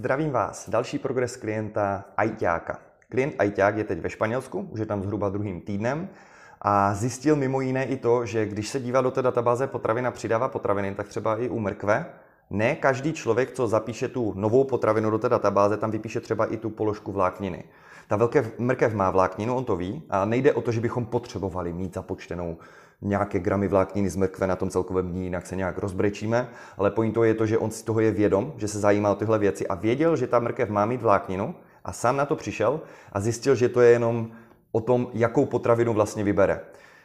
Zdravím vás, další progres klienta Ajťáka. Klient Ajťák je teď ve Španělsku, už je tam zhruba druhým týdnem a zjistil mimo jiné i to, že když se dívá do té databáze potravin a přidává potraviny, tak třeba i u mrkve, ne každý člověk, co zapíše tu novou potravinu do té databáze, tam vypíše třeba i tu položku vlákniny. Ta velké mrkev má vlákninu, on to ví, a nejde o to, že bychom potřebovali mít započtenou nějaké gramy vlákniny z mrkve na tom celkovém dní, jinak se nějak rozbrečíme, ale to je to, že on z toho je vědom, že se zajímá o tyhle věci a věděl, že ta mrkev má mít vlákninu a sám na to přišel a zjistil, že to je jenom o tom, jakou potravinu vlastně vybere.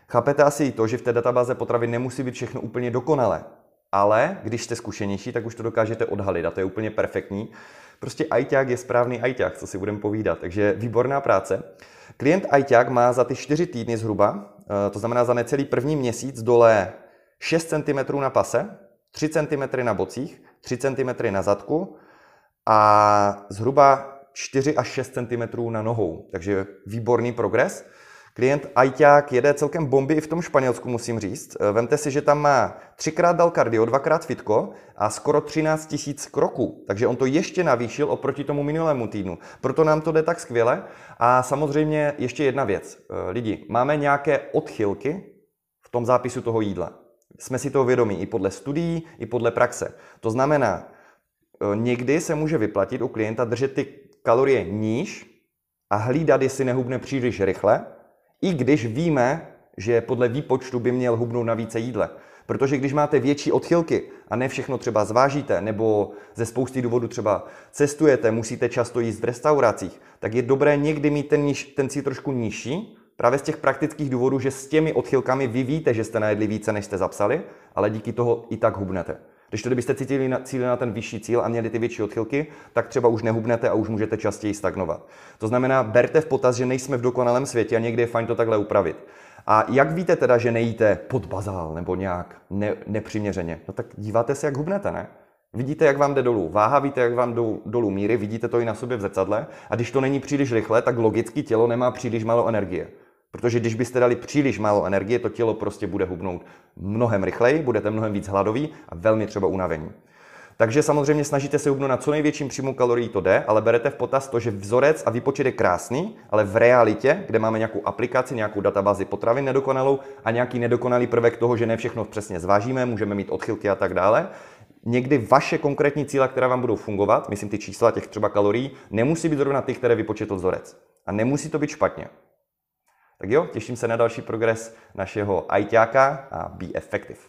Chápete asi i to, že v té databáze potravin nemusí být všechno úplně dokonalé, ale když jste zkušenější, tak už to dokážete odhalit a to je úplně perfektní. Prostě ajťák je správný ajťák, co si budeme povídat, takže výborná práce. Klient ajťák má za ty 4 týdny zhruba, eh, to znamená za necelý první měsíc, dole 6 cm na pase, 3 cm na bocích, 3 cm na zadku a zhruba 4 až 6 cm na nohou. Takže výborný progres. Klient Ajťák jede celkem bomby i v tom Španělsku, musím říct. Eh, vemte si, že tam má třikrát dal kardio, dvakrát fitko a skoro 13 tisíc kroků. Takže on to ještě navýšil oproti tomu minulému týdnu. Proto nám to jde tak skvěle. A samozřejmě ještě jedna věc. Eh, lidi, máme nějaké odchylky v tom zápisu toho jídla. Jsme si toho vědomí i podle studií, i podle praxe. To znamená, eh, někdy se může vyplatit u klienta držet ty kalorie níž a hlídat, jestli nehubne příliš rychle, i když víme, že podle výpočtu by měl hubnout na více jídle. Protože když máte větší odchylky a ne všechno třeba zvážíte, nebo ze spousty důvodů třeba cestujete, musíte často jíst v restauracích, tak je dobré někdy mít ten, níž, ten cíl trošku nižší, právě z těch praktických důvodů, že s těmi odchylkami vy víte, že jste najedli více, než jste zapsali, ale díky toho i tak hubnete. Když to kdybyste cítili na, cíli na ten vyšší cíl a měli ty větší odchylky, tak třeba už nehubnete a už můžete častěji stagnovat. To znamená, berte v potaz, že nejsme v dokonalém světě a někdy je fajn to takhle upravit. A jak víte teda, že nejíte pod bazál nebo nějak ne, nepřiměřeně? No tak díváte se, jak hubnete, ne? Vidíte, jak vám jde dolů váha, víte, jak vám jdou dolů míry, vidíte to i na sobě v zrcadle. A když to není příliš rychle, tak logicky tělo nemá příliš málo energie. Protože když byste dali příliš málo energie, to tělo prostě bude hubnout mnohem rychleji, budete mnohem víc hladový a velmi třeba unavení. Takže samozřejmě snažíte se hubnout na co největším příjmu kalorií, to jde, ale berete v potaz to, že vzorec a výpočet je krásný, ale v realitě, kde máme nějakou aplikaci, nějakou databázi potravin nedokonalou a nějaký nedokonalý prvek toho, že ne všechno přesně zvážíme, můžeme mít odchylky a tak dále, někdy vaše konkrétní cíle, které vám budou fungovat, myslím ty čísla těch třeba kalorií, nemusí být zrovna ty, které vypočetl vzorec. A nemusí to být špatně. Tak jo, těším se na další progres našeho ajťáka a be effective.